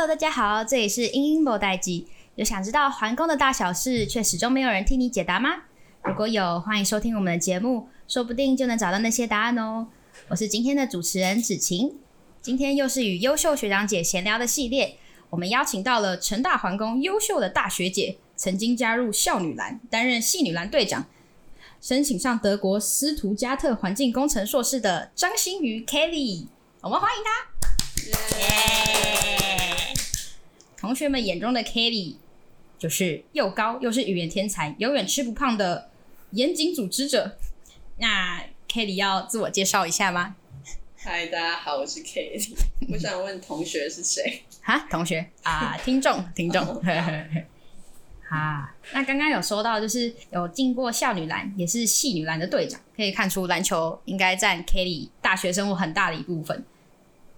Hello，大家好，这里是英英无代机。有想知道皇宫的大小事，却始终没有人替你解答吗？如果有，欢迎收听我们的节目，说不定就能找到那些答案哦。我是今天的主持人芷晴，今天又是与优秀学长姐闲聊的系列。我们邀请到了成大皇宫优秀的大学姐，曾经加入校女篮，担任系女篮队长，申请上德国斯图加特环境工程硕士的张馨予 Kelly，我们欢迎她。耶！同学们眼中的 Kelly。就是又高又是语言天才，永远吃不胖的严谨组织者。那 Kelly 要自我介绍一下吗？嗨，大家好，我是 Kelly。我想问同学是谁？哈，同学啊，听众，听众。啊，那刚刚有说到，就是有进过校女篮，也是系女篮的队长，可以看出篮球应该占 Kelly 大学生活很大的一部分。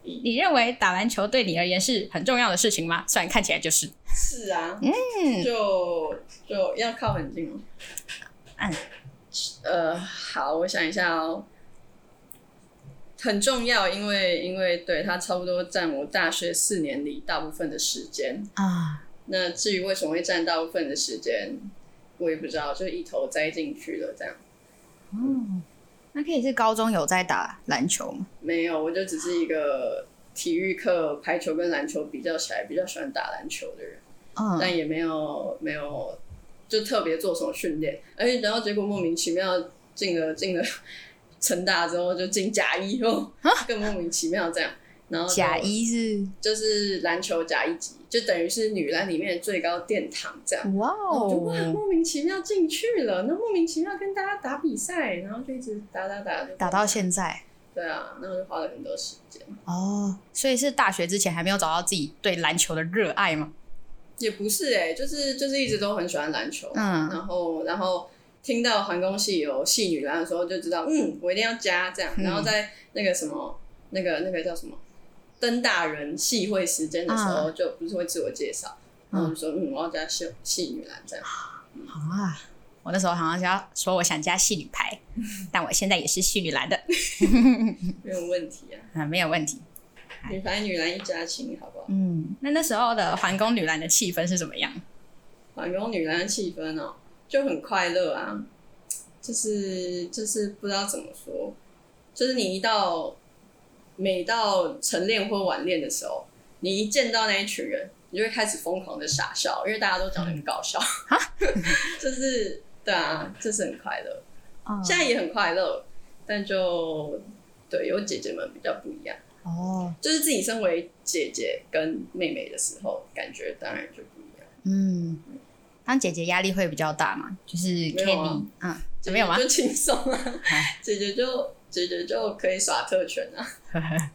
你认为打篮球对你而言是很重要的事情吗？虽然看起来就是。是啊，嗯，就就要靠很近哦。嗯，呃，好，我想一下哦。很重要，因为因为对它差不多占我大学四年里大部分的时间啊。那至于为什么会占大部分的时间，我也不知道，就一头栽进去了这样。嗯。那可以是高中有在打篮球吗？没有，我就只是一个体育课排球跟篮球比较起来比较喜欢打篮球的人，嗯，但也没有没有就特别做什么训练，而且然后结果莫名其妙进了进了 成大之后就进甲一哦，更莫名其妙这样。然后甲一是就是篮球甲一级，就等于是女篮里面的最高殿堂这样。哇哦！就哇，莫名其妙进去了，那莫名其妙跟大家打比赛，然后就一直打打打，打到现在。对啊，那我就花了很多时间。哦，所以是大学之前还没有找到自己对篮球的热爱吗？也不是哎、欸，就是就是一直都很喜欢篮球。嗯，然后然后听到环工系有系女篮的时候，就知道嗯，我一定要加这样。嗯、然后在那个什么那个那个叫什么？登大人戏会时间的时候，就不是会自我介绍，嗯、然后就说嗯，我要加戏戏女篮这样。嗯、好啊，我那时候好像是要说我想加戏女排，但我现在也是戏女篮的，没有问题啊，啊没有问题。女排女篮一家亲，好不好？嗯，那那时候的皇宫女篮的气氛是怎么样？皇宫女篮的气氛哦，就很快乐啊，就是就是不知道怎么说，就是你一到。每到晨练或晚练的时候，你一见到那一群人，你就会开始疯狂的傻笑，因为大家都长得很搞笑，就是对啊，就是很快乐。Oh. 现在也很快乐，但就对有姐姐们比较不一样哦。Oh. 就是自己身为姐姐跟妹妹的时候，感觉当然就不一样。嗯，当姐姐压力会比较大嘛？就是 Kelly，嗯，没有吗？就轻松啊，姐姐就。姐姐就可以耍特权啊。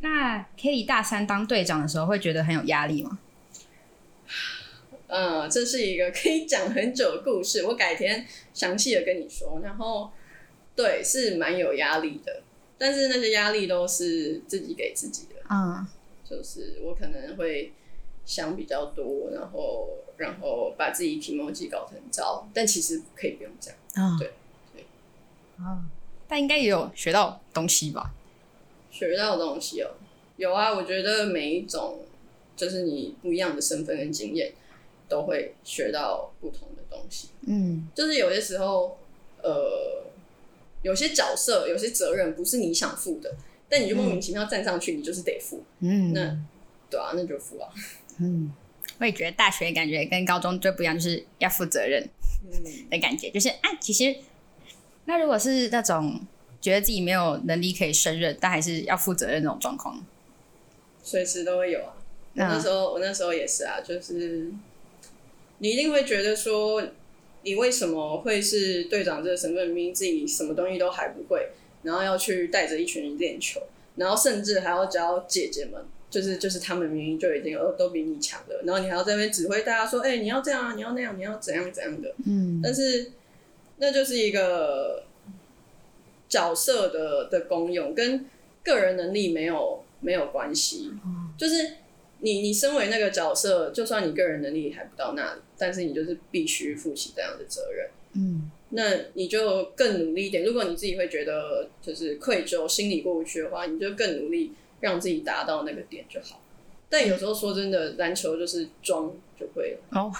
那 Kelly 大三当队长的时候，会觉得很有压力吗？嗯，这是一个可以讲很久的故事，我改天详细的跟你说。然后，对，是蛮有压力的，但是那些压力都是自己给自己的。嗯，就是我可能会想比较多，然后然后把自己体毛记搞得很糟，但其实可以不用这样。嗯，对对，嗯。但应该也有学到东西吧？学到东西哦，有啊。我觉得每一种就是你不一样的身份跟经验，都会学到不同的东西。嗯，就是有些时候，呃，有些角色、有些责任不是你想负的，但你就莫名其妙站上去，你就是得负。嗯，那对啊，那就负啊。嗯，我也觉得大学感觉跟高中最不一样，就是要负责任的感觉，就是啊，其实。那如果是那种觉得自己没有能力可以胜任，但还是要负责任那种状况，随时都会有啊。我那时候，我那时候也是啊，就是你一定会觉得说，你为什么会是队长这个身份，明明自己什么东西都还不会，然后要去带着一群人练球，然后甚至还要教姐姐们，就是就是他们明明就已经呃都比你强了，然后你还要在那边指挥大家说，哎、欸，你要这样啊，你要那样，你要怎样怎样的，嗯，但是。那就是一个角色的的功用，跟个人能力没有没有关系。就是你你身为那个角色，就算你个人能力还不到那里，但是你就是必须负起这样的责任。嗯，那你就更努力一点。如果你自己会觉得就是愧疚、心里过不去的话，你就更努力让自己达到那个点就好。但有时候说真的，篮球就是装就会了。哦，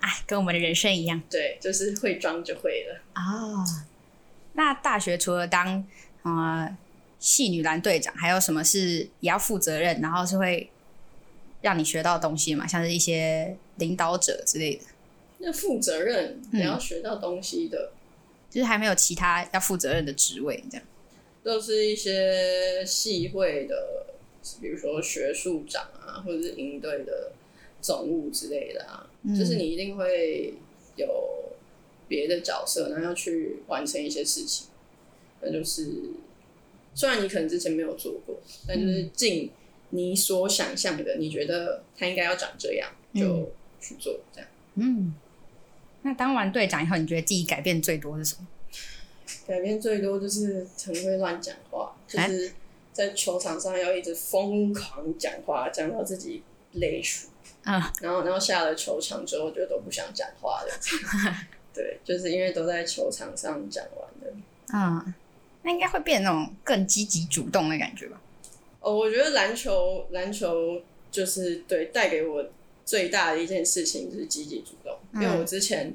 哎，跟我们的人生一样。对，就是会装就会了。哦，那大学除了当呃系女篮队长，还有什么是也要负责任，然后是会让你学到东西嘛？像是一些领导者之类的。那负责任，你要学到东西的，嗯，就是还没有其他要负责任的职位，这样。都是一些系会的，比如说学术长啊，或者是营队的总务之类的啊，嗯，就是你一定会有别的角色，然后要去完成一些事情。那就是虽然你可能之前没有做过，但就是尽你所想象的，你觉得他应该要长这样，就去做这样。嗯。那当完队长以后，你觉得自己改变最多是什么？改变最多就是很会乱讲话，就是在球场上要一直疯狂讲话，讲到自己累死。嗯，然后然后下了球场之后就都不想讲话了。对，就是因为都在球场上讲完了。嗯，那应该会变那种更积极主动的感觉吧？哦，我觉得篮球篮球就是对带给我最大的一件事情就是积极主动，因为我之前。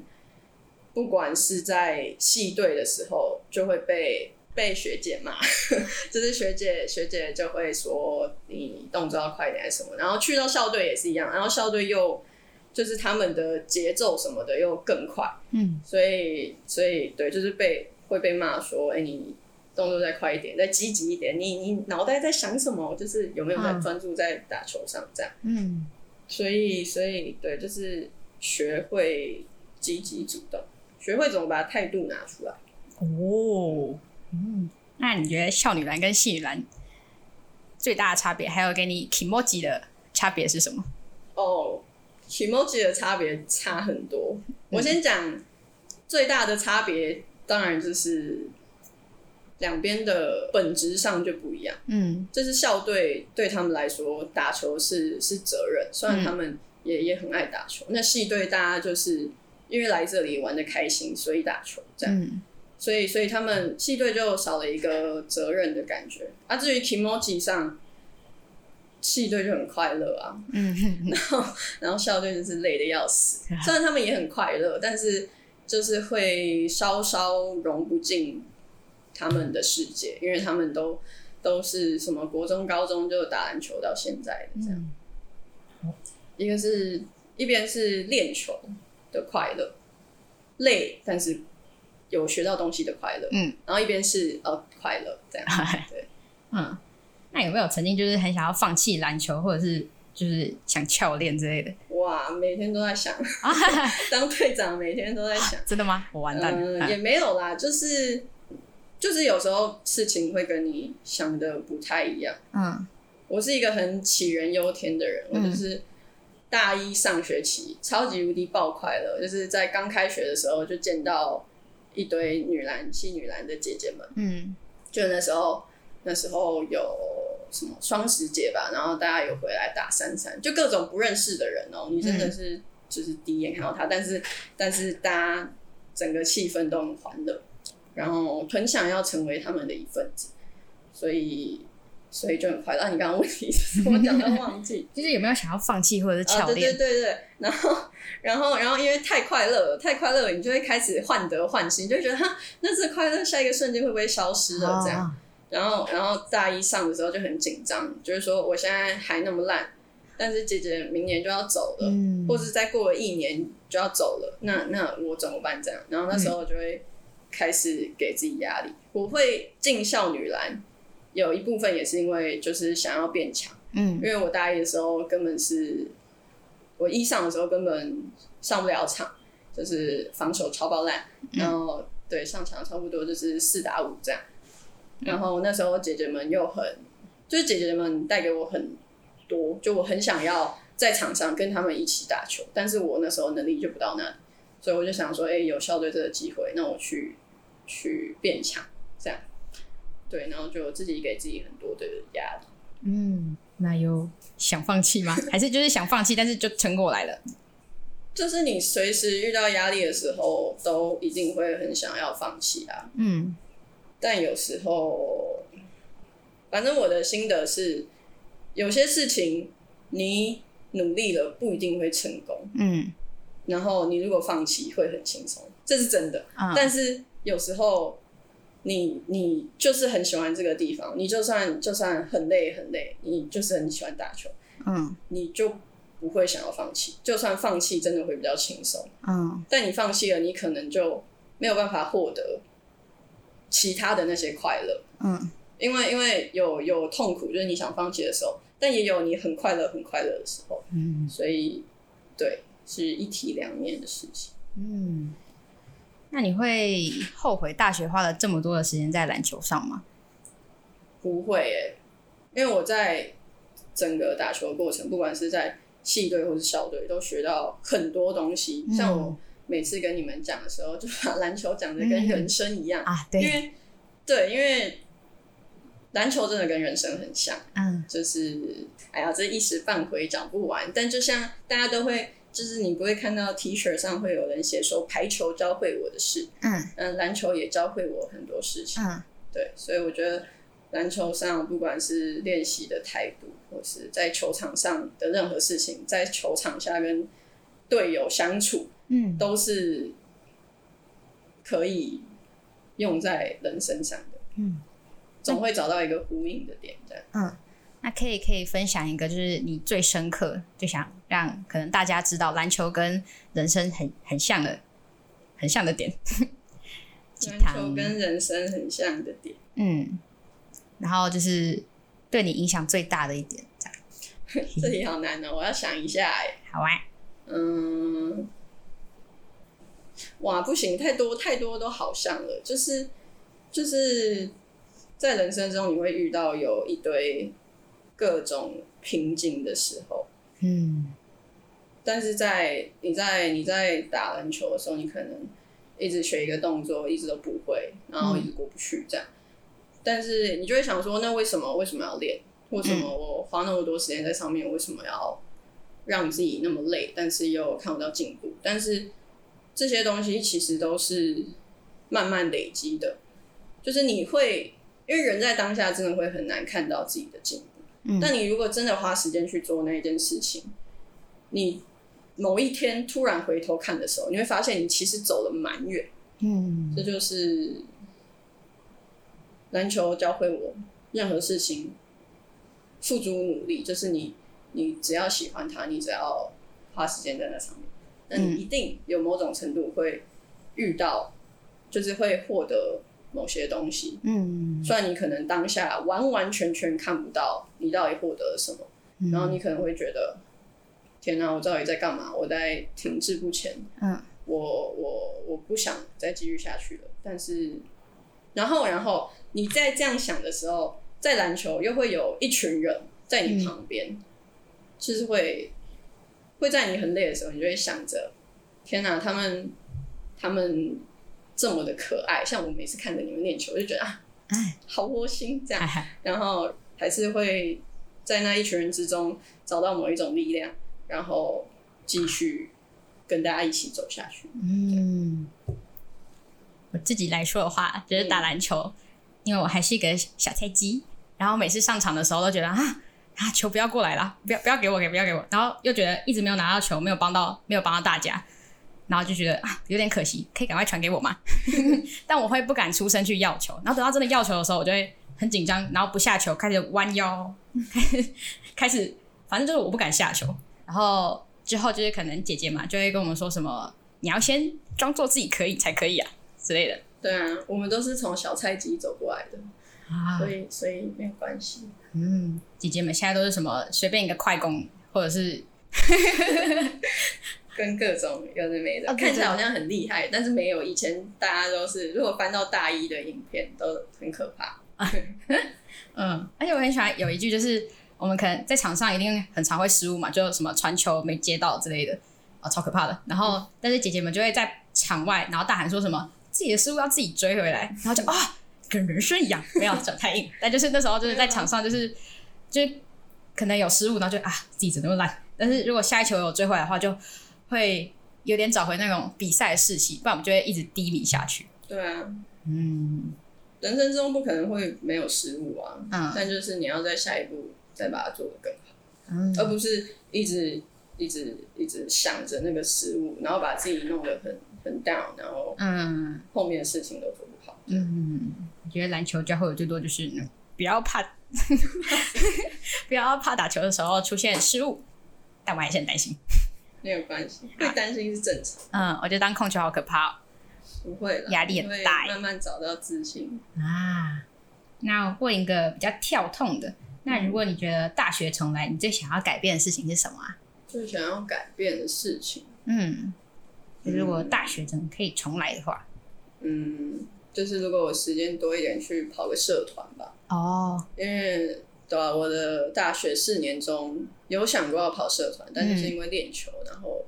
不管是在系队的时候，就会被被学姐骂，就是学姐学姐就会说你动作要快点还是什么，然后去到校队也是一样，然后校队又就是他们的节奏什么的又更快，嗯，所以所以对，就是被会被骂说，哎、欸，你动作再快一点，再积极一点，你你脑袋在想什么？就是有没有在专注在打球上这样，嗯，所以所以对，就是学会积极主动。学会怎么把态度拿出来哦，嗯，那你觉得少女篮跟系女篮最大的差别，还有给你 kimoji 的差别是什么？哦，kimoji 的差别差很多。嗯、我先讲最大的差别，当然就是两边的本质上就不一样。嗯，这是校队对他们来说打球是是责任，虽然他们也、嗯、也很爱打球。那系队大家就是。因为来这里玩的开心，所以打球这样，嗯、所以所以他们系队就少了一个责任的感觉。啊，至于 kimoji 上，系队就很快乐啊，嗯然后然后校队就是累得要死。虽然他们也很快乐，但是就是会稍稍融不进他们的世界，因为他们都都是什么国中、高中就打篮球到现在的这样。嗯、一个是一边是练球。的快乐，累，但是有学到东西的快乐。嗯，然后一边是呃快乐这样。对，嗯，那有没有曾经就是很想要放弃篮球，或者是就是想翘练之类的？哇，每天都在想，当队长每天都在想，真的吗？我完蛋了。嗯，也没有啦，就是就是有时候事情会跟你想的不太一样。嗯，我是一个很杞人忧天的人，我就是。大一上学期超级无敌爆快乐，就是在刚开学的时候就见到一堆女篮系女篮的姐姐们，嗯，就那时候那时候有什么双十节吧，然后大家有回来打三三，就各种不认识的人哦、喔，你真的是就是第一眼看到他，但是但是大家整个气氛都很欢乐，然后很想要成为他们的一份子，所以。所以就很快乐。啊，你刚刚问题？我讲到忘记，就是有没有想要放弃或者是巧练？对对对对。然后，然后，然后，因为太快乐了，太快乐了，你就会开始患得患失，就觉得哈，那次快乐下一个瞬间会不会消失了？这样。哦、然后，然后大一上的时候就很紧张，就是说我现在还那么烂，但是姐姐明年就要走了，嗯、或是再过了一年就要走了，那那我怎么办？这样。然后那时候就会开始给自己压力。嗯、我会进校女篮。有一部分也是因为就是想要变强，嗯，因为我大一的时候根本是，我一上的时候根本上不了场，就是防守超爆烂，然后对上场差不多就是四打五这样，然后那时候姐姐们又很，就是姐姐们带给我很多，就我很想要在场上跟他们一起打球，但是我那时候能力就不到那里，所以我就想说，哎、欸，有校队这个机会，那我去去变强这样。对，然后就自己给自己很多的压力。嗯，那有想放弃吗？还是就是想放弃，但是就撑过来了？就是你随时遇到压力的时候，都一定会很想要放弃啊。嗯，但有时候，反正我的心得是，有些事情你努力了不一定会成功，嗯，然后你如果放弃会很轻松，这是真的。嗯、但是有时候你你就是很喜欢这个地方，你就算就算很累很累，你就是很喜欢打球，嗯，你就不会想要放弃。就算放弃，真的会比较轻松，嗯，但你放弃了，你可能就没有办法获得其他的那些快乐，嗯，因为因为有有痛苦，就是你想放弃的时候。但也有你很快乐、很快乐的时候，嗯，所以对，是一体两面的事情。嗯，那你会后悔大学花了这么多的时间在篮球上吗？不会诶、欸，因为我在整个打球的过程，不管是在系队或是校队，都学到很多东西。嗯、像我每次跟你们讲的时候，就把篮球讲的跟人生一样、嗯、啊，对，因为对，因为。篮球真的跟人生很像，嗯，就是哎呀，这一时半会讲不完。但就像大家都会，就是你不会看到 T 恤上会有人写说排球教会我的事，嗯。嗯，篮球也教会我很多事情，嗯，对，所以我觉得篮球上不管是练习的态度，或是在球场上的任何事情，在球场下跟队友相处，嗯，都是可以用在人身上的，嗯。总会找到一个呼应的点，这样。嗯，那可以可以分享一个，就是你最深刻，就想让可能大家知道篮球跟人生很很像的，很像的点。篮球跟人生很像的点。嗯，然后就是对你影响最大的一点，这样。这里好难哦，我要想一下哎。好啊。嗯。哇，不行，太多太多都好像了，就是就是。在人生中，你会遇到有一堆各种瓶颈的时候，嗯，但是在你在你在打篮球的时候，你可能一直学一个动作，一直都不会，然后一直过不去这样。嗯、但是你就会想说，那为什么为什么要练？为什么我花那么多时间在上面？为什么要让自己那么累？但是又看不到进步？但是这些东西其实都是慢慢累积的，就是你会。因为人在当下真的会很难看到自己的进步，嗯，但你如果真的花时间去做那一件事情，你某一天突然回头看的时候，你会发现你其实走了蛮远，嗯，这就是篮球教会我，任何事情付诸努力，就是你你只要喜欢它，你只要花时间在那上面，那你一定有某种程度会遇到，就是会获得。某些东西，嗯，虽然你可能当下完完全全看不到你到底获得了什么，嗯，然后你可能会觉得，天哪，我到底在干嘛？我在停滞不前，嗯，我我我不想再继续下去了。但是，然后然后你在这样想的时候，在篮球又会有一群人在你旁边，嗯，就是会会在你很累的时候，你就会想着，天哪，他们他们。这么的可爱，像我每次看着你们练球，我就觉得啊，哎，好窝心这样，然后还是会在那一群人之中找到某一种力量，然后继续跟大家一起走下去。嗯，我自己来说的话，就是打篮球，嗯，因为我还是一个小菜鸡，然后每次上场的时候都觉得啊啊，球不要过来啦，不要不要给我给不要给我，然后又觉得一直没有拿到球，没有帮到没有帮到大家。然后就觉得啊，有点可惜，可以赶快传给我吗？但我会不敢出声去要球。然后等到真的要球的时候，我就会很紧张，然后不下球，开始弯腰，开始开始，反正就是我不敢下球。然后之后就是可能姐姐嘛，就会跟我们说什么，你要先装作自己可以才可以啊之类的。对啊，我们都是从小菜鸡走过来的，啊，所以所以没有关系。嗯，姐姐们现在都是什么随便一个快攻，或者是。跟各种有的没的看起来好像很厉害，但是没有。以前大家都是，如果翻到大一的影片，都很可怕。嗯，而且我很喜欢有一句，就是我们可能在场上一定很常会失误嘛，就什么传球没接到之类的，啊，超可怕的。然后，但是姐姐们就会在场外，然后大喊说什么自己的失误要自己追回来，然后就啊，跟人生一样，没有讲太硬。但就是那时候就是在场上，就是就可能有失误，然后就啊，自己怎么那么烂。但是如果下一球有追回来的话，就会有点找回那种比赛的士气，不然我们就会一直低迷下去。对啊，嗯，人生中不可能会没有失误啊，嗯，但就是你要在下一步再把它做得更好。嗯，而不是一直一直一直想着那个失误，然后把自己弄得很很 down，然后嗯，后面的事情都做不好。嗯，我觉得篮球教会我最多就是不要怕 不要怕打球的时候出现失误，但我还是很担心。没有关系，会担心是正常。嗯，我觉得当控球好可怕哦。不会了，压力很大。慢慢找到自信啊。那问一个比较跳痛的，那如果你觉得大学重来，你最想要改变的事情是什么啊？最想要改变的事情，嗯，如果大学真的可以重来的话，嗯，就是如果我时间多一点，去跑个社团吧。哦，因为对啊，我的大学四年中有想过要跑社团，但是是因为练球，嗯、然后。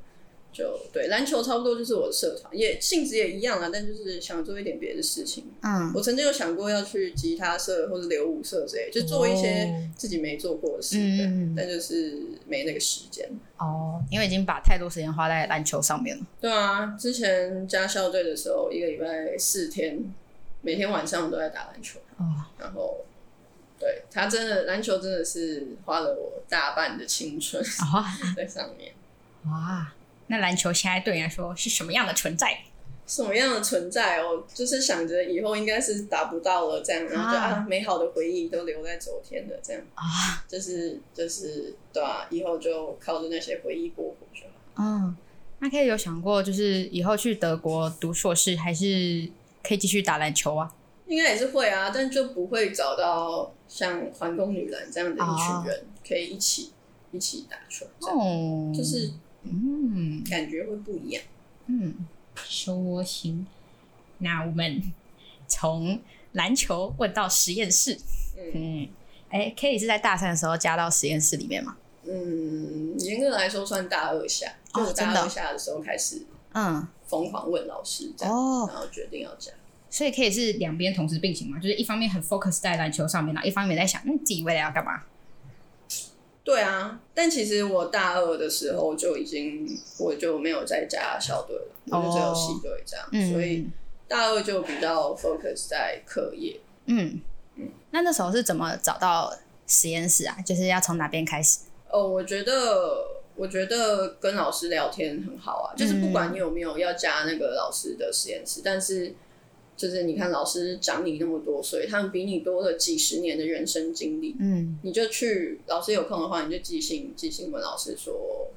就对，篮球差不多就是我的社团，也性质也一样啊，但就是想做一点别的事情。嗯，我曾经有想过要去吉他社或者流舞社之类，就做一些自己没做过的事，嗯，但就是没那个时间。哦，因为已经把太多时间花在篮球上面了。对啊，之前加校队的时候，一个礼拜四天，每天晚上都在打篮球。哦，然后，对，他真的篮球真的是花了我大半的青春在上面。哇。那篮球现在对你来说是什么样的存在？什么样的存在哦？就是想着以后应该是达不到了，这样，然后就啊，美好的回忆都留在昨天的这样啊，就是就是对啊，以后就靠着那些回忆过活就好。嗯，那可以有想过，就是以后去德国读硕士，还是可以继续打篮球啊？应该也是会啊，但就不会找到像环工女篮这样的一群人可以一起一起打球，哦，就是。嗯，感觉会不一样。嗯，说行。那我们从篮球问到实验室。嗯，哎，Kelly 是在大三的时候加到实验室里面吗？嗯，严格来说算大二下，哦、就大二下的时候开始，嗯，疯狂问老师这样，哦，然后决定要加。所以可以是两边同时并行嘛？就是一方面很 focus 在篮球上面，然后一方面在想，嗯，自己未来要干嘛？对啊，但其实我大二的时候就已经，我就没有再加校队了，我就只有系队这样，嗯、所以大二就比较 focus 在课业。嗯嗯，那那时候是怎么找到实验室啊？就是要从哪边开始？哦，我觉得，我觉得跟老师聊天很好啊，就是不管你有没有要加那个老师的实验室，嗯、但是。就是你看，老师长你那么多岁，他们比你多了几十年的人生经历。嗯，你就去，老师有空的话，你就寄信寄信问老师说，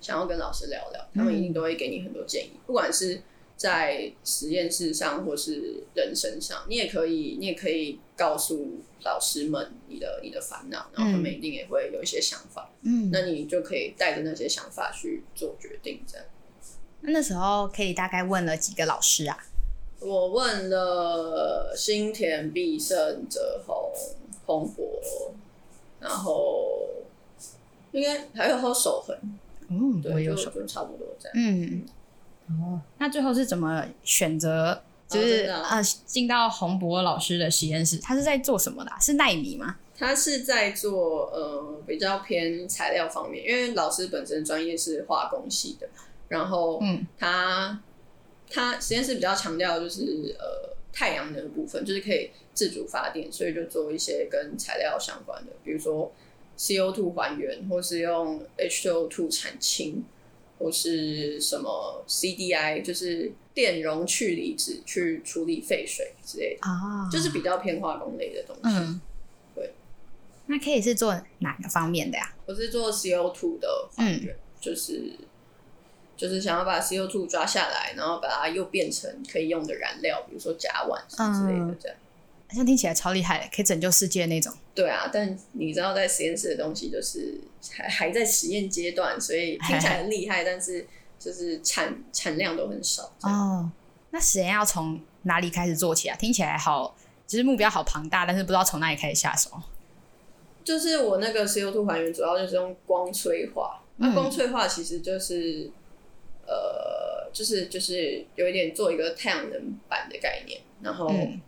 想要跟老师聊聊，他们一定都会给你很多建议。嗯、不管是在实验室上，或是人身上，你也可以，你也可以告诉老师们你的你的烦恼，然后他们一定也会有一些想法。嗯，那你就可以带着那些想法去做决定，这样。那那时候可以大概问了几个老师啊？我问了新田、必胜、泽宏、洪博，然后应该还有还有守恒，嗯，对，有守恒差不多这样。嗯，哦，那最后是怎么选择？就是啊，进、啊、到洪博老师的实验室，他是在做什么的、啊？是奈米吗？他是在做呃比较偏材料方面，因为老师本身专业是化工系的，然后嗯，他。它实验室比较强调就是呃太阳能的部分，就是可以自主发电，所以就做一些跟材料相关的，比如说 CO2 还原，或是用 H2O2 产氢，或是什么 CDI，就是电容去离子去处理废水之类的啊，就是比较偏化工类的东西。嗯，对。那可以是做哪个方面的呀？我是做 CO2 的还原，嗯、就是。就是想要把 CO2 抓下来，然后把它又变成可以用的燃料，比如说甲烷之类的，这样。好像听起来超厉害，可以拯救世界那种。对啊，但你知道，在实验室的东西就是还还在实验阶段，所以听起来很厉害，但是就是产产量都很少。哦，那实验要从哪里开始做起啊？听起来好，就是目标好庞大，但是不知道从哪里开始下手。就是我那个 CO2 还原，主要就是用光催化。那光催化其实就是。呃，就是就是有一点做一个太阳能板的概念，然后、嗯、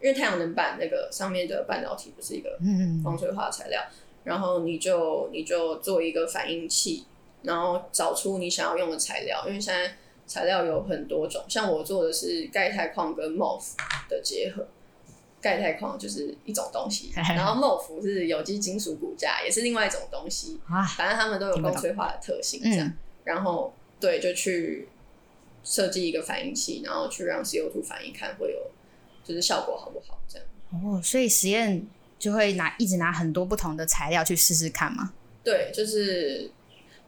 因为太阳能板那个上面的半导体不是一个光催化材料，嗯、然后你就你就做一个反应器，然后找出你想要用的材料，因为现在材料有很多种，像我做的是钙钛矿跟 MOF 的结合，钙钛矿就是一种东西，然后鉬氟是有机金属骨架，也是另外一种东西。反正它们都有共催化的特性，这样。然后对，就去设计一个反应器，然后去让 CO2 反应，看会有就是效果好不好，这样。哦，所以实验就会拿一直拿很多不同的材料去试试看吗？对，就是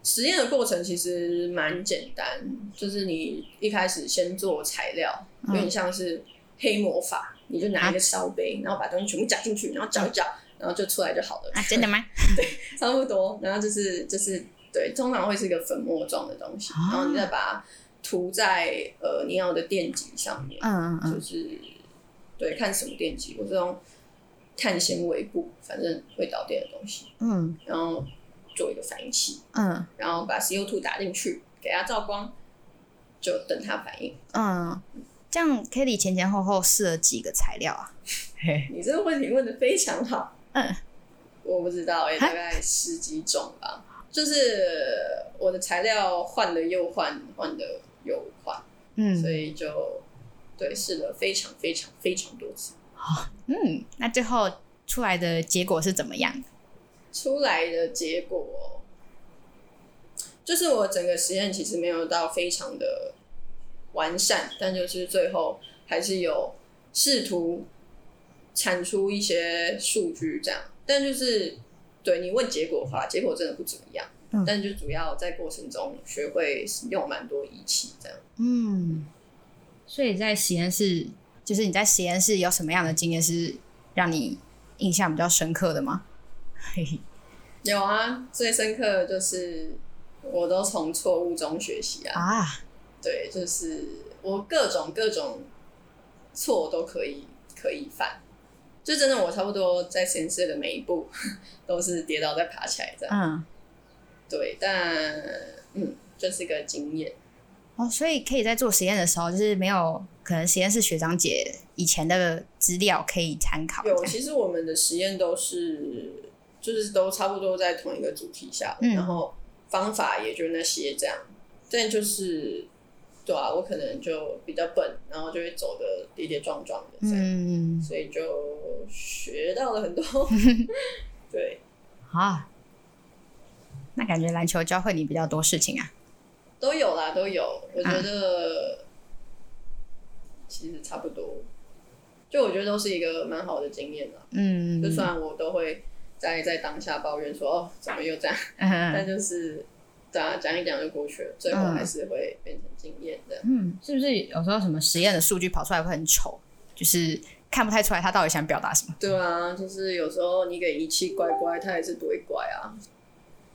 实验的过程其实蛮简单，就是你一开始先做材料，有点像是黑魔法。你就拿一个烧杯，啊、然后把东西全部加进去，然后搅一搅，然后就出来就好了。啊，真的吗？对，差不多。然后就是就是对，通常会是一个粉末状的东西，啊、然后你再把它涂在呃你要的电极上面。嗯嗯嗯。就是对，看什么电极，我是用碳纤维布，反正会导电的东西。嗯。然后做一个反应器。嗯。然后把 CO2 打进去，给它照光，就等它反应。嗯。这样，Kelly 前前后后试了几个材料啊？你这个问题问的非常好。嗯，我不知道，也大概十几种吧。就是我的材料换了又换，换了又换。嗯，所以就对试了非常非常非常多次。嗯，那最后出来的结果是怎么样？出来的结果就是我整个实验其实没有到非常的。完善，但就是最后还是有试图产出一些数据这样，但就是对你问结果的话，结果真的不怎么样。嗯，但就主要在过程中学会用蛮多仪器这样。嗯，所以在实验室，就是你在实验室有什么样的经验是让你印象比较深刻的吗？嘿嘿，有啊，最深刻的就是我都从错误中学习啊。啊。对，就是我各种各种错都可以可以犯，就真的我差不多在实验室的每一步都是跌倒再爬起来这样。嗯，对，但嗯，就是一个经验。哦，所以可以在做实验的时候，就是没有可能实验室学长姐以前的资料可以参考。有，其实我们的实验都是就是都差不多在同一个主题下，嗯，然后方法也就那些这样，但就是。对啊，我可能就比较笨，然后就会走的跌跌撞撞的，嗯，所以就学到了很多。对，啊，那感觉篮球教会你比较多事情啊？都有啦，都有。我觉得其实差不多，就我觉得都是一个蛮好的经验啦。嗯，就算我都会在在当下抱怨说哦，怎么又这样？嗯、但就是。对啊，讲一讲就过去了，最后还是会变成经验的。嗯，是不是有时候什么实验的数据跑出来会很丑，就是看不太出来他到底想表达什么？对啊，就是有时候你给仪器乖乖，他也是不会乖啊。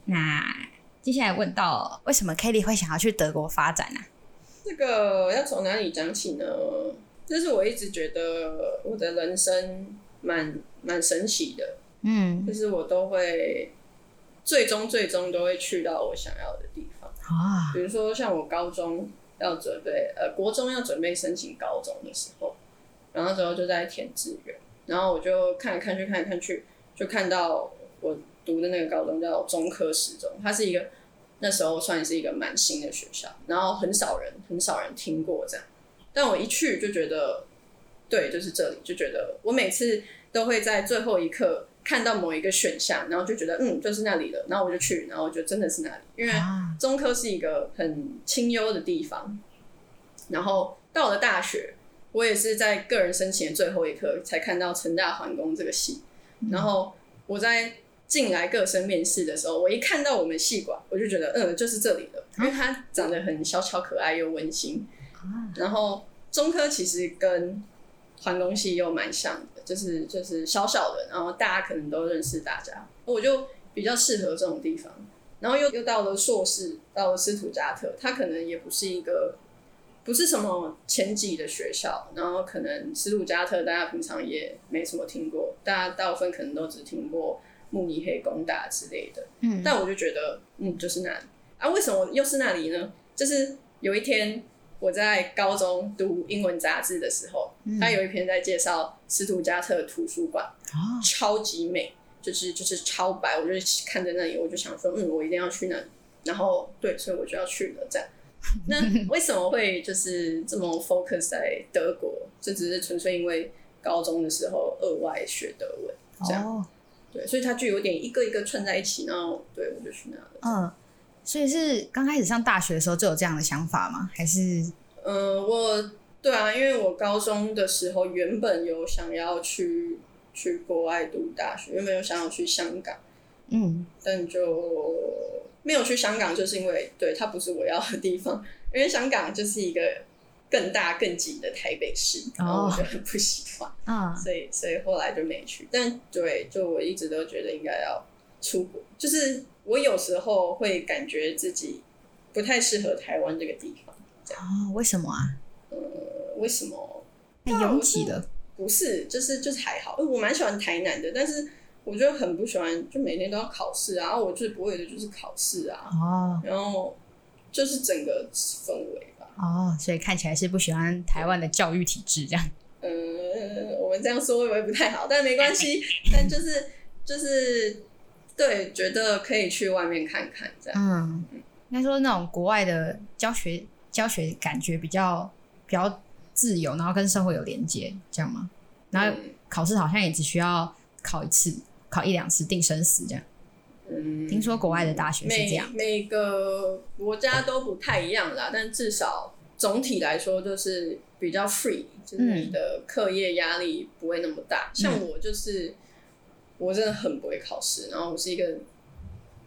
那接下来问到，为什么 Kelly 会想要去德国发展呢？这个要从哪里讲起呢？就是我一直觉得我的人生蛮蛮神奇的，嗯，就是我都会。最终最终都会去到我想要的地方啊，比如说像我高中要准备，呃，国中要准备申请高中的时候，然后之后就在填志愿，然后我就看来看去看来看去，就看到我读的那个高中叫中科十中，它是一个那时候算是一个蛮新的学校，然后很少人很少人听过这样，但我一去就觉得，对，就是这里，就觉得我每次都会在最后一刻。看到某一个选项，然后就觉得嗯，就是那里了，然后我就去，然后我觉得真的是那里，因为中科是一个很清幽的地方。然后到了大学，我也是在个人申请的最后一刻才看到成大环工这个系。然后我在进来各生面试的时候，我一看到我们系馆，我就觉得嗯，就是这里了，因为它长得很小巧可爱又温馨。然后中科其实跟环工系又蛮像的。就是就是小小的，然后大家可能都认识大家，我就比较适合这种地方。然后又又到了硕士，到了斯图加特，它可能也不是一个不是什么前几的学校，然后可能斯图加特大家平常也没什么听过，大家大部分可能都只听过慕尼黑工大之类的。嗯，但我就觉得，嗯，就是那里啊，为什么又是那里呢？就是有一天。我在高中读英文杂志的时候，嗯、他有一篇在介绍斯图加特图书馆，哦、超级美，就是就是超白。我就看在那里，我就想说，嗯，我一定要去那里。然后对，所以我就要去了。这样，那 为什么会就是这么 focus 在德国？这只是纯粹因为高中的时候额外学德文，这样。哦、对，所以它就有点一个一个串在一起，然后对我就去那了。嗯，所以是刚开始上大学的时候就有这样的想法吗？还是？嗯、呃，我对啊，因为我高中的时候原本有想要去去国外读大学，原本有想要去香港，嗯，但就没有去香港，就是因为对它不是我要的地方，因为香港就是一个。更大更紧的台北市，然后我就很不喜欢，啊、oh.，所以所以后来就没去。但对，就我一直都觉得应该要出国。就是我有时候会感觉自己不太适合台湾这个地方。这样哦，oh, 为什么啊？呃，为什么？太拥挤了？不是，就是就是还好。我蛮喜欢台南的，但是我就很不喜欢，就每天都要考试啊。然后我最不会的就是考试啊。哦、oh.，然后就是整个氛围吧。哦，所以看起来是不喜欢台湾的教育体制这样。嗯，我们这样说会不会不太好？但没关系，但就是 就是对，觉得可以去外面看看这样。嗯，应该说那种国外的教学教学感觉比较比较自由，然后跟社会有连接，这样吗？然后考试好像也只需要考一次，考一两次定生死这样。嗯，听说国外的大学是这样，每每个国家都不太一样啦，但至少总体来说就是比较 free，就是你的课业压力不会那么大。嗯。像我就是，我真的很不会考试，然后我是一个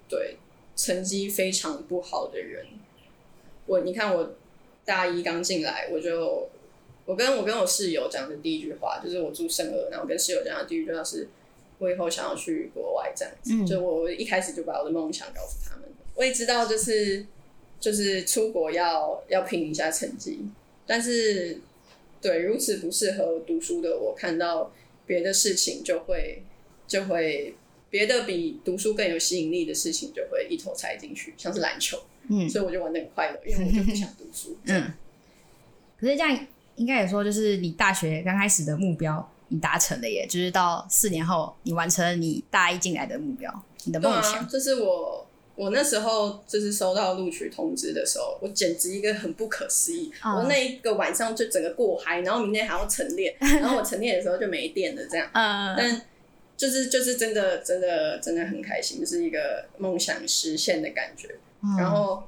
对成绩非常不好的人。我你看我大一刚进来，我就我跟我跟我室友讲的第一句话就是我住圣二，然后我跟室友讲的第一句话是。我以后想要去国外这样子，嗯、就我一开始就把我的梦想告诉他们。我也知道，就是就是出国要要拼一下成绩，但是对如此不适合读书的我，看到别的事情就会就会别的比读书更有吸引力的事情就会一头栽进去，像是篮球，嗯，所以我就玩的很快乐，因为我就不想读书。嗯，可是这样应该也说，就是你大学刚开始的目标。你达成了耶，就是到四年后，你完成了你大一进来的目标，你的梦想。这、啊、是我我那时候就是收到录取通知的时候，我简直一个很不可思议。Uh. 我那一个晚上就整个过嗨，然后明天还要晨练，然后我晨练的时候就没电了，这样。嗯、uh.。但就是就是真的真的真的很开心，就是一个梦想实现的感觉。Uh. 然后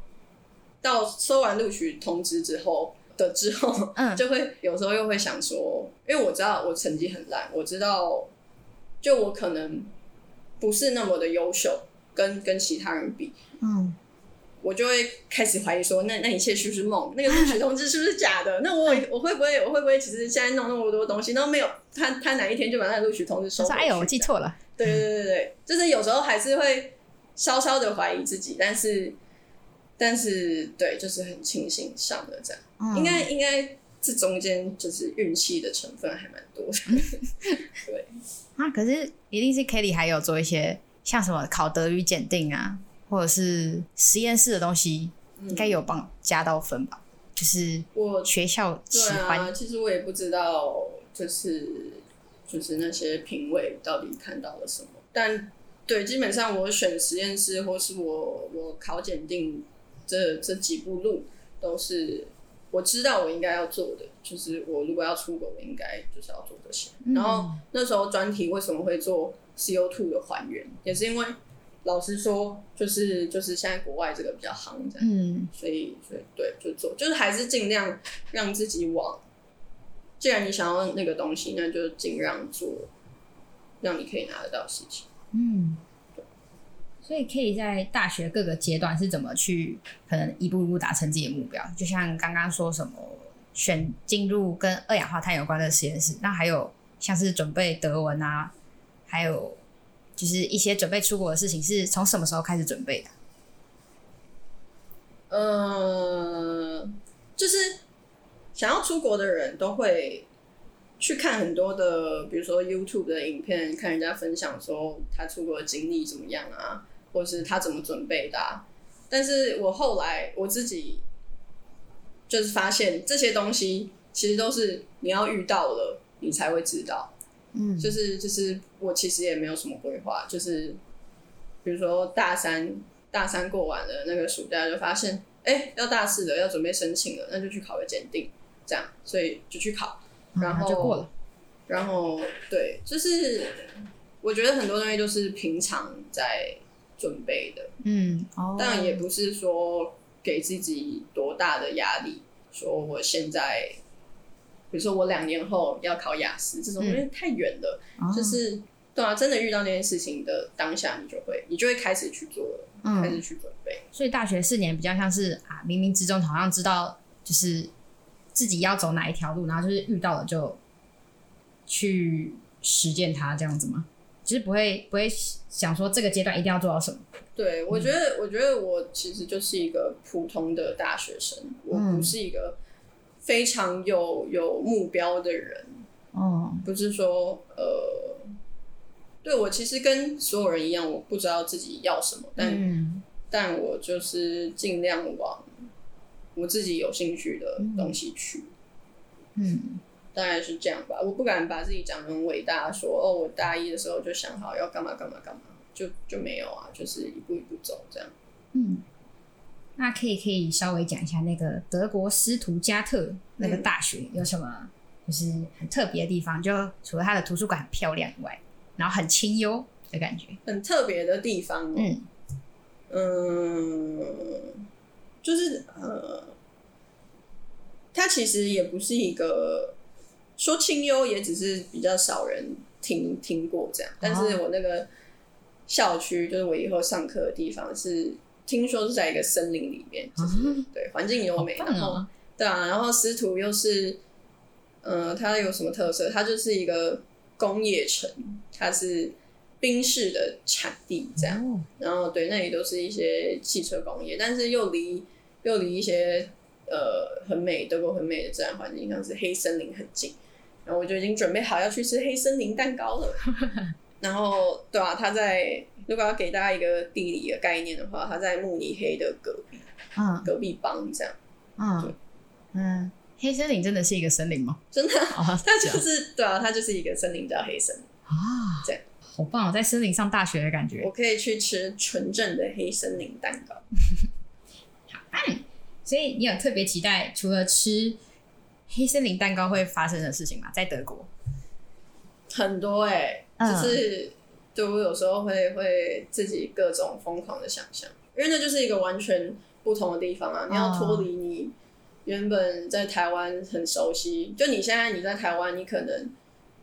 到收完录取通知之后。的之后，嗯，就会有时候又会想说，因为我知道我成绩很烂，我知道，就我可能不是那么的优秀，跟跟其他人比，嗯，我就会开始怀疑说，那那一切是不是梦？那个录取通知是不是假的？那我我会不会我会不会其实现在弄那么多东西然后没有？他他哪一天就把那个录取通知收回去？哎呦，我记错了。对对对对，就是有时候还是会稍稍的怀疑自己，但是。但是，对，就是很庆幸上了这样，嗯、应该应该这中间就是运气的成分还蛮多的。对啊，可是一定是 Kelly 还有做一些像什么考德语检定啊，或者是实验室的东西，应该有帮加到分吧？就是我学校喜欢。其实我也不知道，就是就是那些评委到底看到了什么。但对，基本上我选实验室或是我我考检定。这这几步路都是我知道我应该要做的，就是我如果要出国，我应该就是要做这些。然后那时候专题为什么会做 CO2 的还原，也是因为老师说，就是就是现在国外这个比较夯，这样，嗯，所以所以对，就做，就是还是尽量让自己往，既然你想要那个东西，那就尽量做，让你可以拿得到事情，嗯。所以可以在大学各个阶段是怎么去可能一步一步达成自己的目标？就像刚刚说什么选进入跟二氧化碳有关的实验室，那还有像是准备德文啊，还有就是一些准备出国的事情，是从什么时候开始准备的？呃，就是想要出国的人都会去看很多的，比如说 YouTube 的影片，看人家分享说他出国的经历怎么样啊。或是他怎么准备的啊？但是我后来我自己就是发现这些东西其实都是你要遇到了你才会知道。嗯，就是就是我其实也没有什么规划，就是比如说大三大三过完了那个暑假就发现，哎，要大四了，要准备申请了，那就去考个检定，这样，所以就去考，然后就过了。然后对，就是我觉得很多东西都是平常在准备的，嗯，当然也不是说给自己多大的压力，说我现在，比如说我两年后要考雅思这种，因为太远了，嗯、就是对啊，真的遇到那件事情的当下，你就会你就会开始去做了，嗯、开始去准备。所以大学四年比较像是啊，冥冥之中好像知道就是自己要走哪一条路，然后就是遇到了就去实践它这样子吗？其实不会不会想说这个阶段一定要做到什么。对，我觉得，嗯、我觉得我其实就是一个普通的大学生，我不是一个非常有有目标的人。哦、嗯，不是说呃，对我其实跟所有人一样，我不知道自己要什么，但、嗯、但我就是尽量往我自己有兴趣的东西去。嗯。嗯大概是这样吧，我不敢把自己讲的很伟大，说哦，我大一的时候就想好要干嘛干嘛干嘛，就就没有啊，就是一步一步走这样。嗯，那可以可以稍微讲一下那个德国斯图加特那个大学有什么就是很特别的地方？就除了它的图书馆很漂亮以外，然后很清幽的感觉。很特别的地方，嗯嗯，就是呃，它其实也不是一个。说清幽也只是比较少人听听过这样，但是我那个校区就是我以后上课的地方是听说是在一个森林里面，就是对环境优美，然后对啊，然后斯图又是，嗯，它有什么特色？它就是一个工业城，它是冰室的产地这样，然后对，那里都是一些汽车工业，但是又离又离一些呃很美德国很美的自然环境，像是黑森林很近。然后我就已经准备好要去吃黑森林蛋糕了。然后，对啊，他在如果要给大家一个地理的概念的话，它在慕尼黑的隔壁，嗯，隔壁邦这样。嗯，嗯，黑森林真的是一个森林吗？真的，它就是对啊，它就是一个森林叫黑森林啊，这样好棒哦，在森林上大学的感觉。我可以去吃纯正的黑森林蛋糕。好，所以你有特别期待除了吃黑森林蛋糕会发生的事情吗？在德国很多哎、欸，嗯、就是对我有时候会会自己各种疯狂的想象，因为那就是一个完全不同的地方啊！你要脱离你原本在台湾很熟悉，就你现在你在台湾，你可能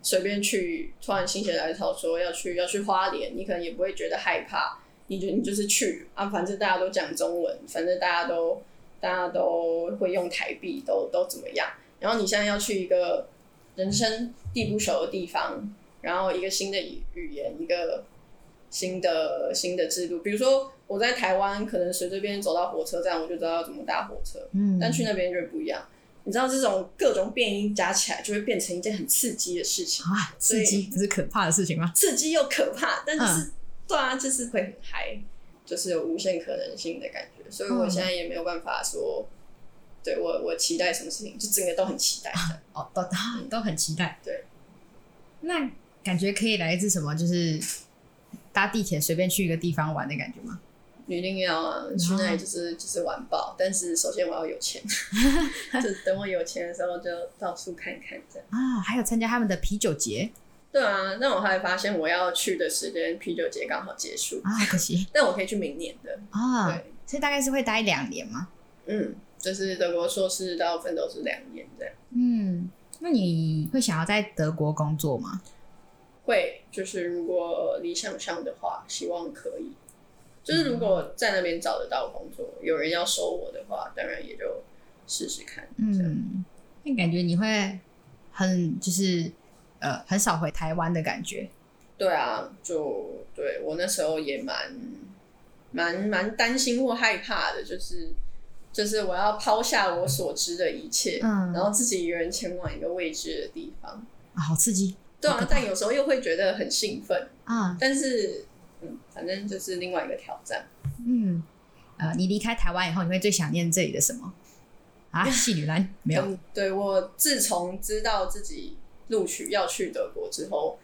随便去，突然心血来潮说要去要去花莲，你可能也不会觉得害怕，你就你就是去啊，反正大家都讲中文，反正大家都大家都会用台币，都都怎么样？然后你现在要去一个人生地不熟的地方，然后一个新的语语言，一个新的新的制度。比如说我在台湾，可能随随便便走到火车站，我就知道要怎么搭火车。嗯，但去那边就不一样。你知道这种各种变音加起来，就会变成一件很刺激的事情啊！刺激不是可怕的事情吗？刺激又可怕，但是、嗯、对啊，就是会很嗨，就是有无限可能性的感觉。所以我现在也没有办法说。对我，我期待什么事情，就整个都很期待的哦，都 都很期待。对，那感觉可以来一次什么？就是搭地铁随便去一个地方玩的感觉吗？一定要啊！去那里就是就是玩爆。但是首先我要有钱，就等我有钱的时候就到处看看这样啊。还有参加他们的啤酒节。对啊，那我还发现我要去的时间啤酒节刚好结束啊，可惜。但我可以去明年的啊。对，所以大概是会待两年吗？嗯。就是德国硕士大部分都是两年这样。嗯，那你会想要在德国工作吗？会，就是如果理想上的话，希望可以。就是如果在那边找得到工作，嗯、有人要收我的话，当然也就试试看。嗯，那感觉你会很就是呃很少回台湾的感觉。对啊，就对我那时候也蛮蛮蛮担心或害怕的，就是。就是我要抛下我所知的一切，嗯，然后自己一个人前往一个未知的地方，啊，好刺激！对啊，但有时候又会觉得很兴奋啊。但是，嗯，反正就是另外一个挑战。嗯，呃，你离开台湾以后，你会最想念这里的什么？啊，戏女篮没有？嗯，对，我自从知道自己录取要去德国之后，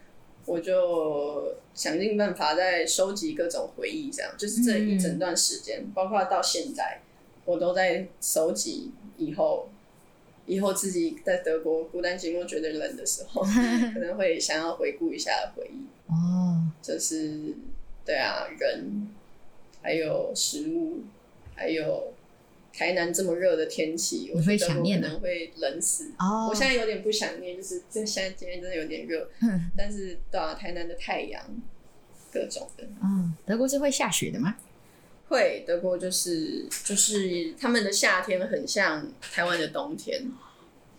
我就想尽办法在收集各种回忆，这样就是这一整段时间，嗯，包括到现在。我都在收集以后以后自己在德国孤单寂寞觉得冷的时候，可能会想要回顾一下回忆。哦，就是对啊，人，还有食物，还有台南这么热的天气，我会想念，可能会冷死。哦，我现在有点不想念，就是这现在今天真的有点热。嗯，但是对啊，台南的太阳，各种的。嗯，德国是会下雪的吗？会，德国就是就是他们的夏天很像台湾的冬天，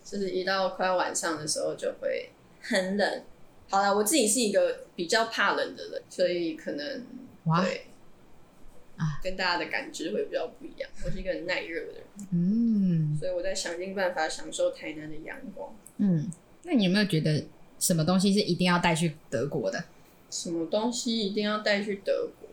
就是一到快要晚上的时候就会很冷。好了，我自己是一个比较怕冷的人，所以可能对啊，跟大家的感知会比较不一样。我是一个很耐热的人，嗯，所以我在想尽办法享受台南的阳光。嗯，那你有没有觉得什么东西是一定要带去德国的？什么东西一定要带去德国？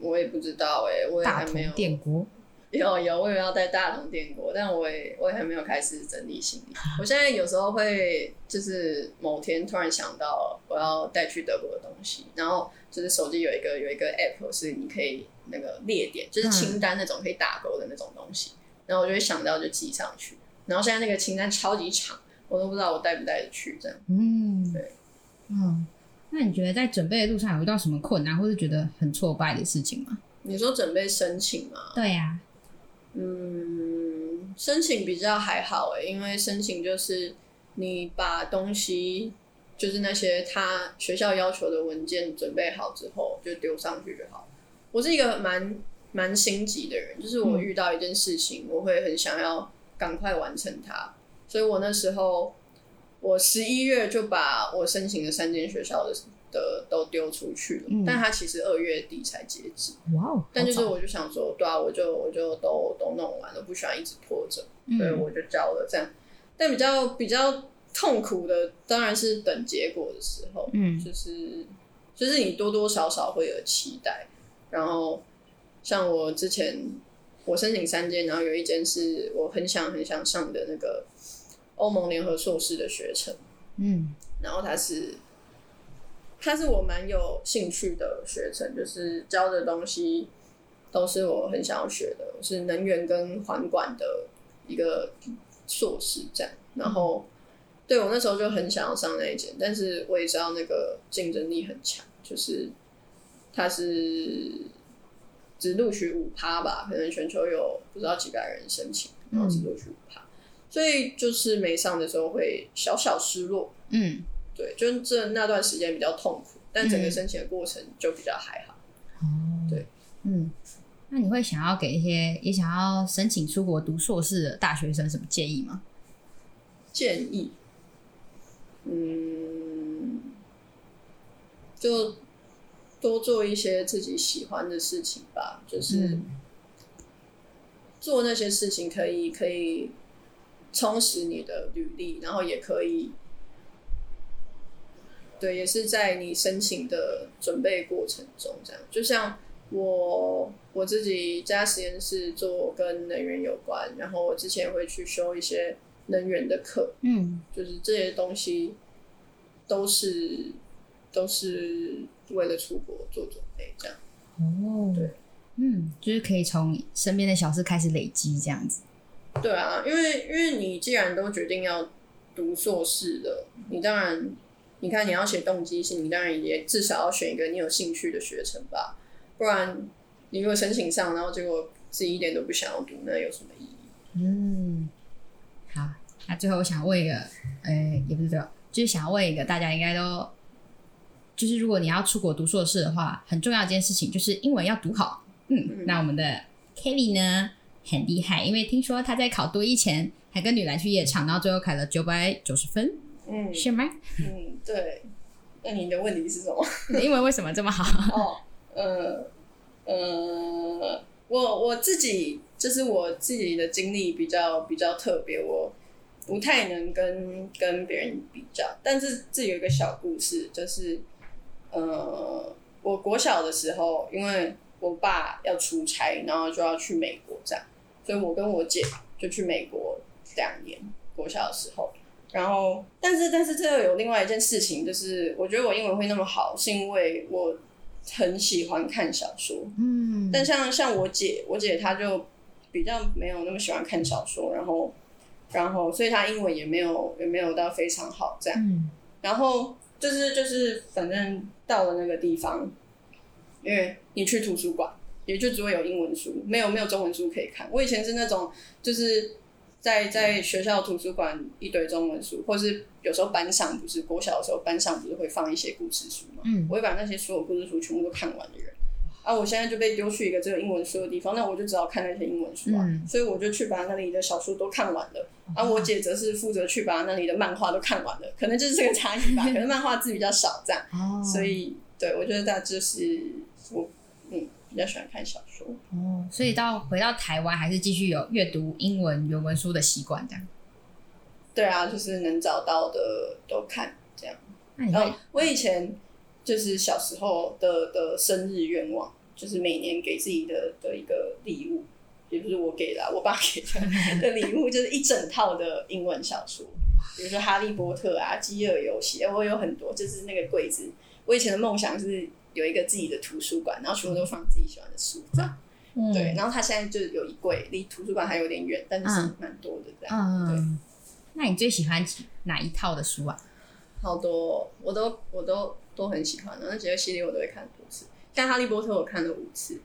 我也不知道哎、欸，我也还没有。电锅有有，我也要带大同电锅，但我也我也还没有开始整理行李。我现在有时候会就是某天突然想到我要带去德国的东西，然后就是手机有一个有一个 app 是你可以那个列点，就是清单那种可以打勾的那种东西，嗯、然后我就会想到就记上去。然后现在那个清单超级长，我都不知道我带不带得去这样。嗯，对，嗯。那你觉得在准备的路上有遇到什么困难，或是觉得很挫败的事情吗？你说准备申请吗？对呀、啊。嗯，申请比较还好诶，因为申请就是你把东西，就是那些他学校要求的文件准备好之后，就丢上去就好。我是一个蛮蛮心急的人，就是我遇到一件事情，嗯、我会很想要赶快完成它，所以我那时候。我十一月就把我申请的三间学校的的都丢出去了，嗯、但他其实二月底才截止。哇哦！但就是我就想说，对啊，我就我就都都弄完了，不喜欢一直拖着，嗯、所以我就交了这样。但比较比较痛苦的当然是等结果的时候，嗯，就是就是你多多少少会有期待。然后像我之前我申请三间，然后有一间是我很想很想上的那个。欧盟联合硕士的学程，嗯，然后它是，它是我蛮有兴趣的学程，就是教的东西都是我很想要学的，是能源跟环管的一个硕士这样。然后，对，我那时候就很想要上那一间，但是我也知道那个竞争力很强，就是它是只录取五趴吧，可能全球有不知道几百人申请，然后只录取五趴。所以就是没上的时候会小小失落，嗯，对，就这那段时间比较痛苦，但整个申请的过程就比较还好，嗯、对，嗯，那你会想要给一些也想要申请出国读硕士的大学生什么建议吗？建议，嗯，就多做一些自己喜欢的事情吧，就是做那些事情可以可以。充实你的履历，然后也可以，对，也是在你申请的准备过程中，这样。就像我我自己家实验室做跟能源有关，然后我之前会去修一些能源的课，嗯，就是这些东西都是都是为了出国做准备，这样。哦，对，嗯，就是可以从身边的小事开始累积，这样子。对啊，因为因为你既然都决定要读硕士了，你当然，你看你要写动机性，你当然也至少要选一个你有兴趣的学程吧，不然你如果申请上，然后结果自己一点都不想要读，那有什么意义？嗯，好，那最后我想问一个，呃，也不是最后，就是想要问一个，大家应该都，就是如果你要出国读硕士的话，很重要一件事情就是英文要读好。嗯，嗯，那我们的 Kelly 呢？很厉害，因为听说他在考多一前还跟女篮去夜场，然后最后考了九百九十分，嗯，是吗？嗯，对。那你的问题是什么？英文为什么这么好？哦，呃，呃，我我自己就是我自己的经历比较比较特别，我不太能跟跟别人比较，但是这有一个小故事，就是呃，我国小的时候，因为我爸要出差，然后就要去美国，这样。所以我跟我姐就去美国两年，国小的时候，然后，但是，但是这有另外一件事情，就是我觉得我英文会那么好，是因为我很喜欢看小说。嗯，但像像我姐，我姐她就比较没有那么喜欢看小说，然后然后所以她英文也没有也没有到非常好这样。嗯，然后就是就是反正到了那个地方，因为你去图书馆，也就只会有英文书，没有没有中文书可以看。我以前是那种就是。在在学校图书馆一堆中文书，或是有时候班上不是国小的时候班上不是会放一些故事书嘛？嗯，我会把那些所有故事书全部都看完的人。啊，我现在就被丢去一个只有英文书的地方，那我就只好看那些英文书啊。嗯、所以我就去把那里的小说都看完了。啊，我姐则是负责去把那里的漫画都看完了。可能就是这个差异吧，可能漫画字比较少这样。哦，所以对我觉得大致是我嗯。比较喜欢看小说哦，所以到回到台湾还是继续有阅读英文原文书的习惯，这样。对啊，就是能找到的都看这样。然后我以前就是小时候的的生日愿望，就是每年给自己的的一个礼物，也不是我给的，我爸给的 的礼物，就是一整套的英文小说，比如说《哈利波特》啊，《饥饿游戏》，我有很多，就是那个柜子。我以前的梦想是。有一个自己的图书馆，然后全部都放自己喜欢的书，这样。嗯、对，然后他现在就有一柜，离图书馆还有点远，但是蛮多的这样。嗯、对，那你最喜欢哪一套的书啊？好多，我都我都都很喜欢，然后那几个系列我都会看很多次。像《哈利波特》我看了五次，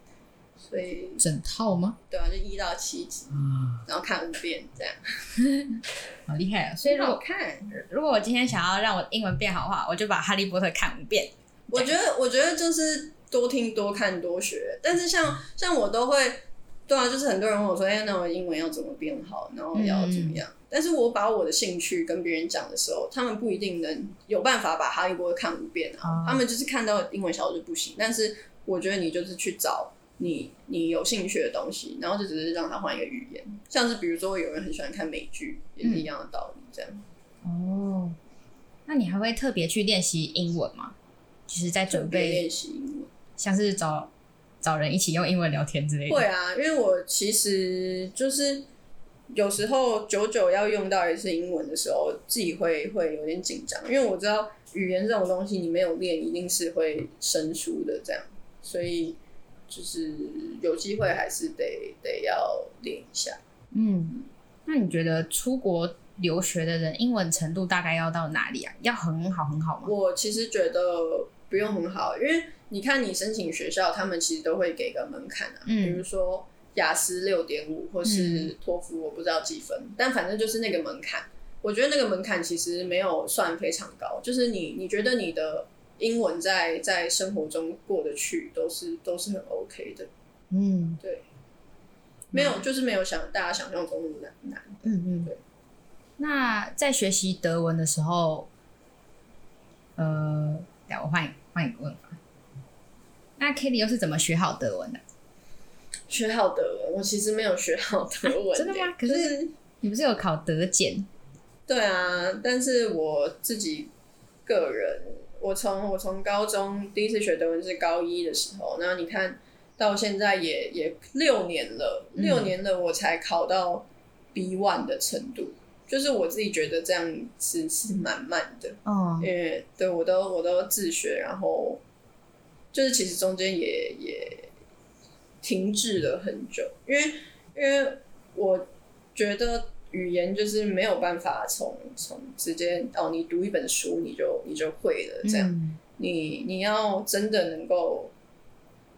所以整套吗？对啊，就一到七集，嗯、然后看五遍这样。好厉害啊！所以如果看，如果我今天想要让我英文变好的话，我就把《哈利波特》看五遍。我觉得，我觉得就是多听、多看、多学。但是像像我都会，对啊，就是很多人问我说：“哎，那我英文要怎么变好？然后要怎么样？”嗯、但是我把我的兴趣跟别人讲的时候，他们不一定能有办法把《哈利波特》看五遍啊。哦、他们就是看到英文小说就不行。但是我觉得你就是去找你你有兴趣的东西，然后就只是让他换一个语言。像是比如说，有人很喜欢看美剧，也是一样的道理。这样。哦，那你还会特别去练习英文吗？就是在准备练习英文，像是找找人一起用英文聊天之类的。会啊，因为我其实就是有时候久久要用到一次英文的时候，自己会会有点紧张，因为我知道语言这种东西，你没有练，一定是会生疏的。这样，所以就是有机会还是得得要练一下。嗯，那你觉得出国留学的人英文程度大概要到哪里啊？要很好很好吗？我其实觉得。不用很好，因为你看你申请学校，他们其实都会给个门槛啊，嗯、比如说雅思六点五，或是托福，我不知道几分，嗯、但反正就是那个门槛。我觉得那个门槛其实没有算非常高，就是你你觉得你的英文在在生活中过得去，都是都是很 OK 的。嗯，对，没有就是没有想大家想象中那么难难。嗯嗯，对。那在学习德文的时候，呃。对，我换换一个问法。那 Kitty 又是怎么学好德文的？学好德文，我其实没有学好德文。啊，真的吗？可是你不是有考德检？对啊，但是我自己个人，我从我从高中第一次学德文是高一的时候，然后你看到现在也也六年了，六年了我才考到 B one 的程度。就是我自己觉得这样是是蛮慢的，嗯，因为对我都我都自学，然后就是其实中间也也停滞了很久，因为因为我觉得语言就是没有办法从从直接哦，你读一本书你就你就会了这样，嗯、你你要真的能够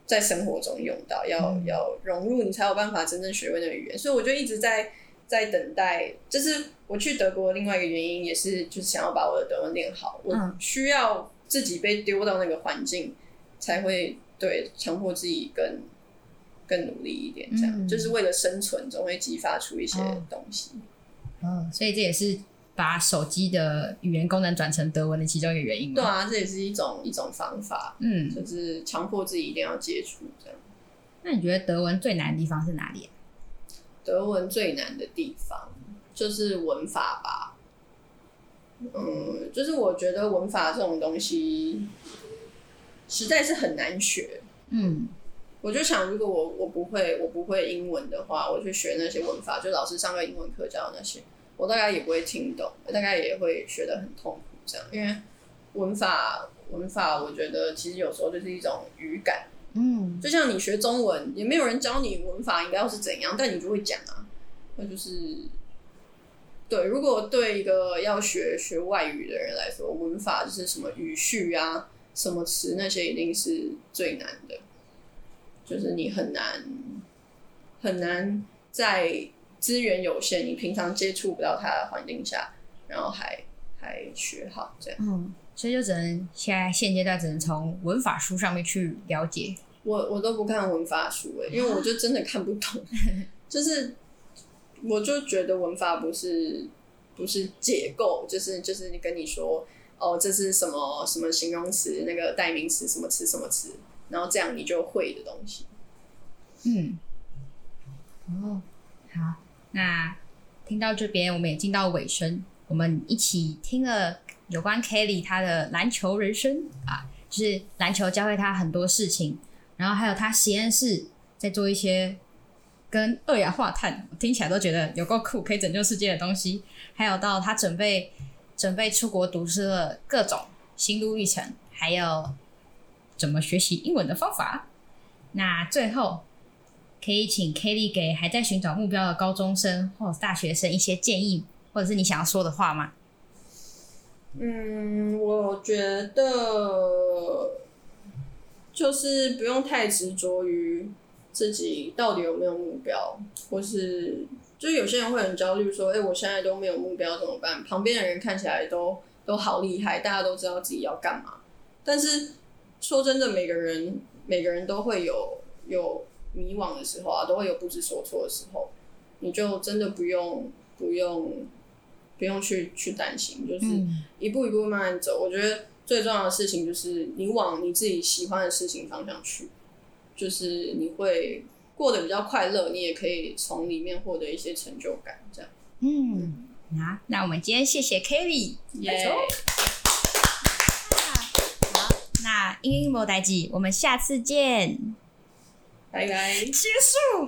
在生活中用到，要、嗯、要融入，你才有办法真正学会那个语言，所以我就一直在。在等待，就是我去德国另外一个原因也是，就是想要把我的德文练好。我需要自己被丢到那个环境，才会对强迫自己更更努力一点。这样、嗯、就是为了生存，总会激发出一些东西。嗯，所以这也是把手机的语言功能转成德文的其中一个原因。对啊，这也是一种一种方法。嗯，就是强迫自己一定要接触这样。那你觉得德文最难的地方是哪里？德文最难的地方就是文法吧，嗯，就是我觉得文法这种东西实在是很难学，嗯，我就想如果我我不会我不会英文的话，我去学那些文法，就老师上个英文课教那些，我大概也不会听懂，大概也会学得很痛苦这样，因为文法文法，我觉得其实有时候就是一种语感。嗯，就像你学中文，也没有人教你文法应该要是怎样，但你就会讲啊，那就是对，如果对一个要学学外语的人来说，文法就是什么语序啊、什么词那些，一定是最难的。就是你很难很难在资源有限、你平常接触不到它的环境下，然后还还学好这样。嗯，所以就只能现在现阶段只能从文法书上面去了解。我我都不看文法书诶，因为我就真的看不懂，就是。我就觉得文法不是不是解构，就是就是你跟你说哦，这是什么什么形容词，那个代名词什么词什么词，然后这样你就会的东西。嗯，哦，好，那听到这边我们也进到尾声，我们一起听了有关 Kelly 她的篮球人生啊，就是篮球教会他很多事情，然后还有他实验室在做一些。跟二氧化碳听起来都觉得有够酷，可以拯救世界的东西。还有到他准备准备出国读书的各种心路历程，还有怎么学习英文的方法。那最后可以请 Kelly 给还在寻找目标的高中生或大学生一些建议，或者是你想要说的话吗？嗯，我觉得就是不用太执着于。自己到底有没有目标，或是就有些人会很焦虑，说：“哎、欸，我现在都没有目标怎么办？”旁边的人看起来都都好厉害，大家都知道自己要干嘛。但是说真的，每个人每个人都会有有迷惘的时候啊，都会有不知所措的时候。你就真的不用不用不用去去担心，就是一步一步慢慢走。我觉得最重要的事情就是你往你自己喜欢的事情方向去。就是你会过得比较快乐，你也可以从里面获得一些成就感，这样。嗯，那那我们今天谢谢 Kelly，耶。好，那英英莫代志，我们下次见，拜拜，结束。